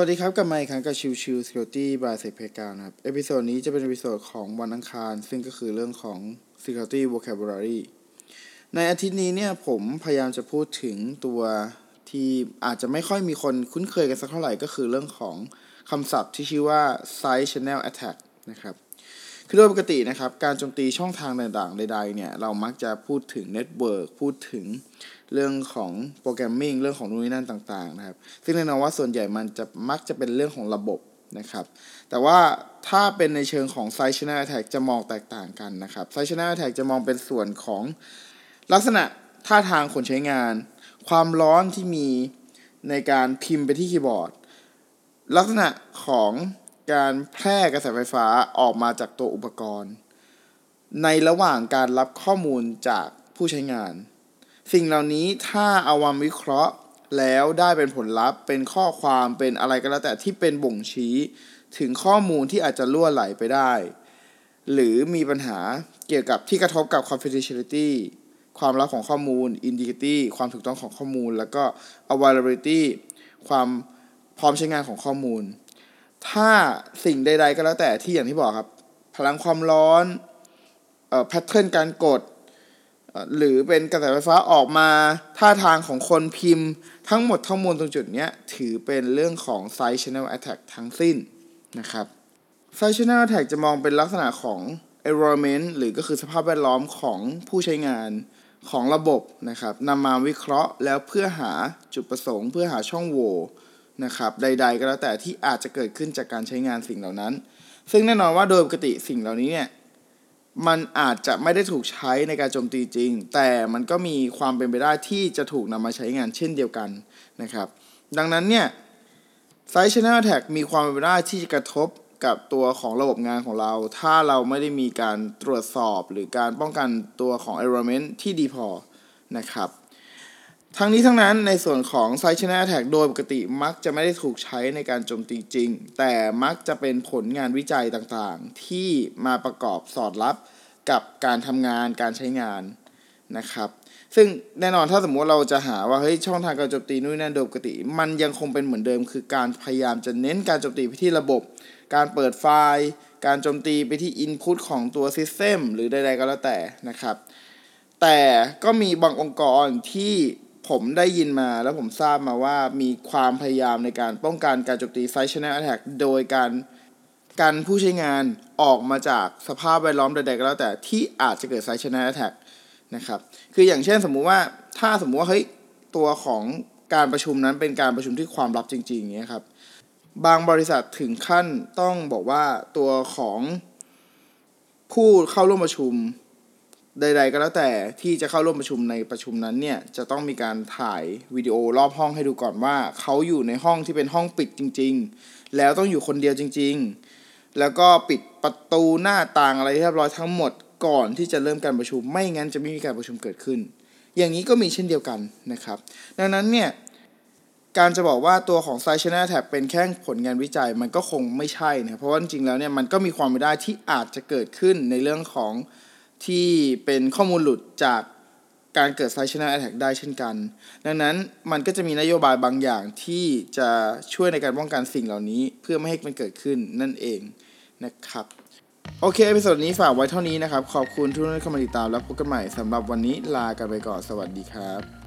สวัสดีครับกลับมาอีกครั้งกับ Chill Chill Security by SecPlayground นะครับ episode นี้จะเป็น episode ของวันอังคาร ซึ่งก็คือเรื่องของ Security Vocabulary ในอาทิตย์นี้เนี่ยผมพยายามจะพูดถึงตัวที่อาจจะไม่ค่อยมีคนคุ้นเคยกันสักเท่าไหร่ก็คือเรื่องของคำศัพท์ที่ชื่อว่า Side Channel Attack นะครับ คือโดยปกตินะครับ การโจมตีช่องทางต่างๆ ใดๆเนี่ย เรามักจะพูดถึง network พูดถึงเรื่องของโปรแกรมมิ่งเรื่องของนู่นนี่นั่นต่างๆนะครับ ซึ่งแน่นอนว่าส่วนใหญ่มันจะมักจะเป็นเรื่องของระบบนะครับ แต่ว่าถ้าเป็นในเชิงของ Side Channel Attack จะมองแตกต่างกันนะครับ Side Channel Attack จะมองเป็นส่วนของลักษณะท่าทางคนใช้งาน ความร้อนที่มีในการพิมพ์ไปที่คีย์บอร์ด ลักษณะของ การแพร่กระแสไฟฟ้าออกมาจากตัวอุปกรณ์ ในระหว่างการรับข้อมูลจากผู้ใช้งาน สิ่งเหล่านี้ถ้าเอามาวิเคราะห์แล้วได้เป็นผลลัพธ์ เป็นข้อความเป็นอะไรก็แล้วแต่ที่เป็นบ่งชี้ ถึงข้อมูลที่อาจจะล่วไหลไปได้ หรือมีปัญหาเกี่ยวกับที่กระทบกับ confidentiality ความลับของข้อมูล integrity ความถูกต้องของข้อมูล แล้วก็ availability ความพร้อมใช้งานของข้อมูล ถ้าสิ่งใด ๆ ก็แล้วแต่ที่อย่างที่บอกครับ พลังความร้อนเอ่อแพทเทิร์นการกด หรือเป็นกระแสไฟฟ้าออกมาท่าทางของคนพิมพ์ ทั้งหมดทั้งมวลตรงจุดนี้ถือเป็นเรื่องของ side channel attack ทั้งสิ้นนะครับ side channel attack จะมองเป็นลักษณะของ environment หรือก็คือสภาพแวดล้อมของผู้ใช้งานของระบบนะครับนำมาวิเคราะห์แล้วเพื่อหาจุดประสงค์ เพื่อหาช่องโหว่ นะครับใด ๆ ก็แล้วแต่ที่อาจจะเกิดขึ้นจากการใช้งานสิ่งเหล่านั้น ซึ่งแน่นอนว่าโดยปกติสิ่งเหล่านี้เนี่ยมันอาจจะไม่ได้ถูกใช้ในการโจมตีจริง แต่มันก็มีความเป็นไปได้ที่จะถูกนำมาใช้งานเช่นเดียวกันนะครับ ดังนั้นเนี่ย Side Channel Attack มีความเป็นไปได้ที่จะกระทบกับตัวของระบบงานของเรา ถ้าเราไม่ได้มีการตรวจสอบหรือการป้องกันตัวของ environment ที่ดีพอนะครับ ทั้งนี้ทั้งนั้นในส่วนของ Side Channel Attack โดยปกติมักจะไม่ได้ถูกใช้ในการโจมตีจริง แต่มักจะเป็นผลงานวิจัยต่างๆ ที่มาประกอบสอดรับกับการทำงานการใช้งานนะครับ ซึ่งแน่นอนถ้าสมมติเราจะหาว่าเฮ้ยช่องทางการโจมตีนู่นนั่นโดยปกติ มันยังคงเป็นเหมือนเดิม คือการพยายามจะเน้นการโจมตีไปที่ระบบ การเปิดไฟล์ การโจมตีไปที่ Input ของตัว System หรือใดๆก็แล้วแต่นะครับ แต่ก็มีบางองค์กรที่ ผมได้ยินมาแล้วผมทราบมาว่ามีความพยายามในการป้องกันการโจมตี Side Channel Attack โดยการกันผู้ใช้งานออกมาจากสภาพแวดล้อมใดๆก็แล้วแต่ที่อาจจะเกิด Side Channel Attack นะครับ คืออย่างเช่นสมมุติว่าถ้าสมมุติว่าเฮ้ยตัวของการประชุมนั้นเป็นการประชุมที่ความลับจริงๆเงี้ยครับ บางบริษัทถึงขั้นต้องบอกว่าตัวของผู้เข้าร่วมประชุม ใดๆก็แล้วแต่ที่จะเข้าร่วมประชุมในประชุมนั้นเนี่ยจะต้องมีการถ่ายวิดีโอรอบห้องให้ดูก่อนว่า เขาอยู่ในห้องที่เป็นห้องปิดจริง ๆ แล้วต้องอยู่คนเดียวจริง ๆ แล้วก็ปิดประตูหน้าต่างอะไรเรียบร้อยทั้งหมดก่อนที่จะเริ่มการประชุม ไม่งั้นจะไม่มีการประชุมเกิดขึ้น อย่างนี้ก็มีเช่นเดียวกันนะครับ ดังนั้นเนี่ยการจะบอกว่าตัวของ Side Channel Attack เป็นแค่ผลงานวิจัยมันก็คงไม่ใช่นะเพราะว่าจริงๆแล้วเนี่ยมันก็มีความเป็นได้ที่อาจจะเกิดขึ้นในเรื่องของ ที่เป็นข้อมูลหลุดจากการเกิด Side Channel Attack ได้เช่นกัน ดังนั้นมันก็จะมีนโยบายบางอย่างที่จะช่วยในการป้องกันสิ่งเหล่านี้ เพื่อไม่ให้มันเกิดขึ้นนั่นเองนะครับ โอเค episode นี้ฝากไว้เท่านี้นะครับ ขอบคุณทุกท่านที่เข้ามาติดตาม แล้วพบกันใหม่สำหรับวันนี้ลากันไปก่อน สวัสดีครับ